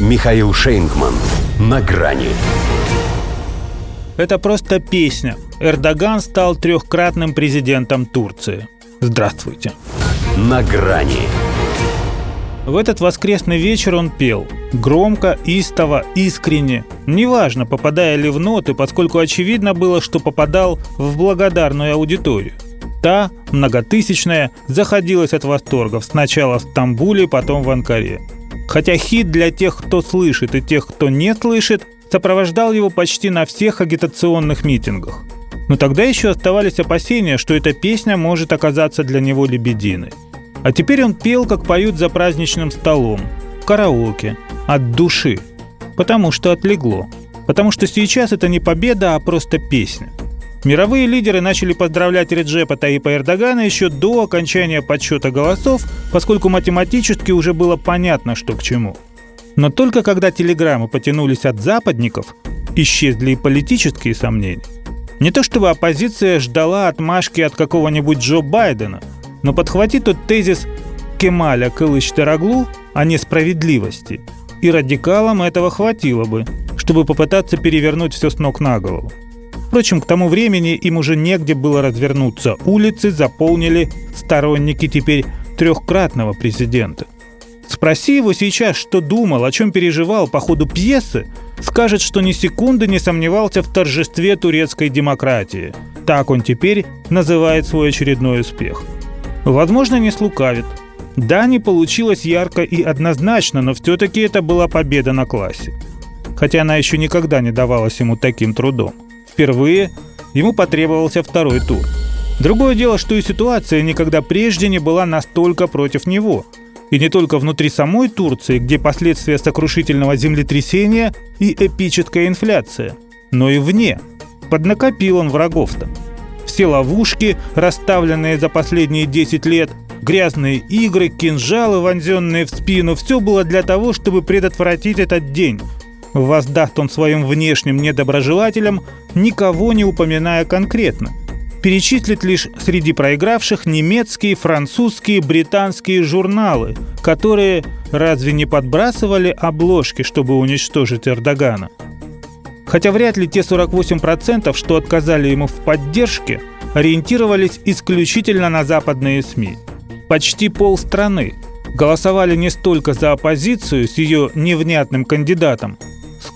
Михаил Шейнгман. На грани. Это просто песня. Эрдоган стал трехкратным президентом Турции. Здравствуйте. На грани. В этот воскресный вечер он пел. Громко, истово, искренне. Неважно, попадая ли в ноты, поскольку очевидно было, что попадал в благодарную аудиторию. Та, многотысячная, заходилась от восторгов сначала в Стамбуле, потом в Анкаре. Хотя хит для тех, кто слышит и тех, кто не слышит, сопровождал его почти на всех агитационных митингах. Но тогда еще оставались опасения, что эта песня может оказаться для него лебединой. А теперь он пел, как поют за праздничным столом, в караоке, от души. Потому что отлегло. Потому что сейчас это не победа, а просто песня. Мировые лидеры начали поздравлять Реджепа Таипа Эрдогана еще до окончания подсчета голосов, поскольку математически уже было понятно, что к чему. Но только когда телеграммы потянулись от западников, исчезли и политические сомнения. Не то чтобы оппозиция ждала отмашки от какого-нибудь Джо Байдена, но подхвати тот тезис Кемаля Кылыч-Тараглу о несправедливости, и радикалам этого хватило бы, чтобы попытаться перевернуть все с ног на голову. Впрочем, к тому времени им уже негде было развернуться. Улицы заполнили сторонники теперь трехкратного президента. Спроси его сейчас, что думал, о чем переживал по ходу пьесы, скажет, что ни секунды не сомневался в торжестве турецкой демократии. Так он теперь называет свой очередной успех. Возможно, не слукавит. Да, не получилось ярко и однозначно, но все-таки это была победа на классе. Хотя она еще никогда не давалась ему таким трудом. Впервые ему потребовался второй тур. Другое дело, что и ситуация никогда прежде не была настолько против него. И не только внутри самой Турции, где последствия сокрушительного землетрясения и эпическая инфляция, но и вне. Поднакопил он врагов-то. Все ловушки, расставленные за последние 10 лет, грязные игры, кинжалы, вонзенные в спину – все было для того, чтобы предотвратить этот день – Воздаст он своим внешним недоброжелателям, никого не упоминая конкретно. Перечислит лишь среди проигравших немецкие, французские, британские журналы, которые разве не подбрасывали обложки, чтобы уничтожить Эрдогана? Хотя вряд ли те 48%, что отказали ему в поддержке, ориентировались исключительно на западные СМИ. Почти полстраны голосовали не столько за оппозицию с ее невнятным кандидатом,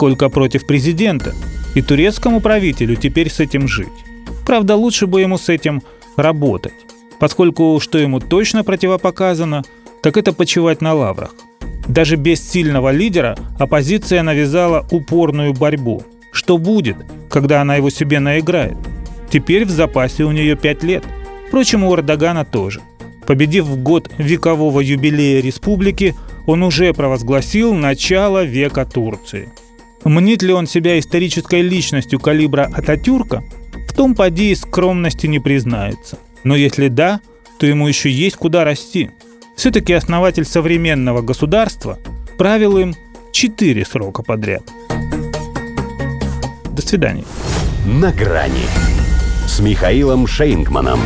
сколько против президента, и турецкому правителю теперь с этим жить. Правда, лучше бы ему с этим работать, поскольку что ему точно противопоказано, так это почивать на лаврах. Даже без сильного лидера оппозиция навязала упорную борьбу. Что будет, когда она его себе наиграет? Теперь в запасе у нее пять лет. Впрочем, у Эрдогана тоже. Победив в год векового юбилея республики, он уже провозгласил начало века Турции. Мнит ли он себя исторической личностью калибра Ататюрка? В том поди и скромности не признается. Но если да, то ему еще есть куда расти. Все-таки основатель современного государства правил им четыре срока подряд. До свидания. На грани с Михаилом Шейнгманом.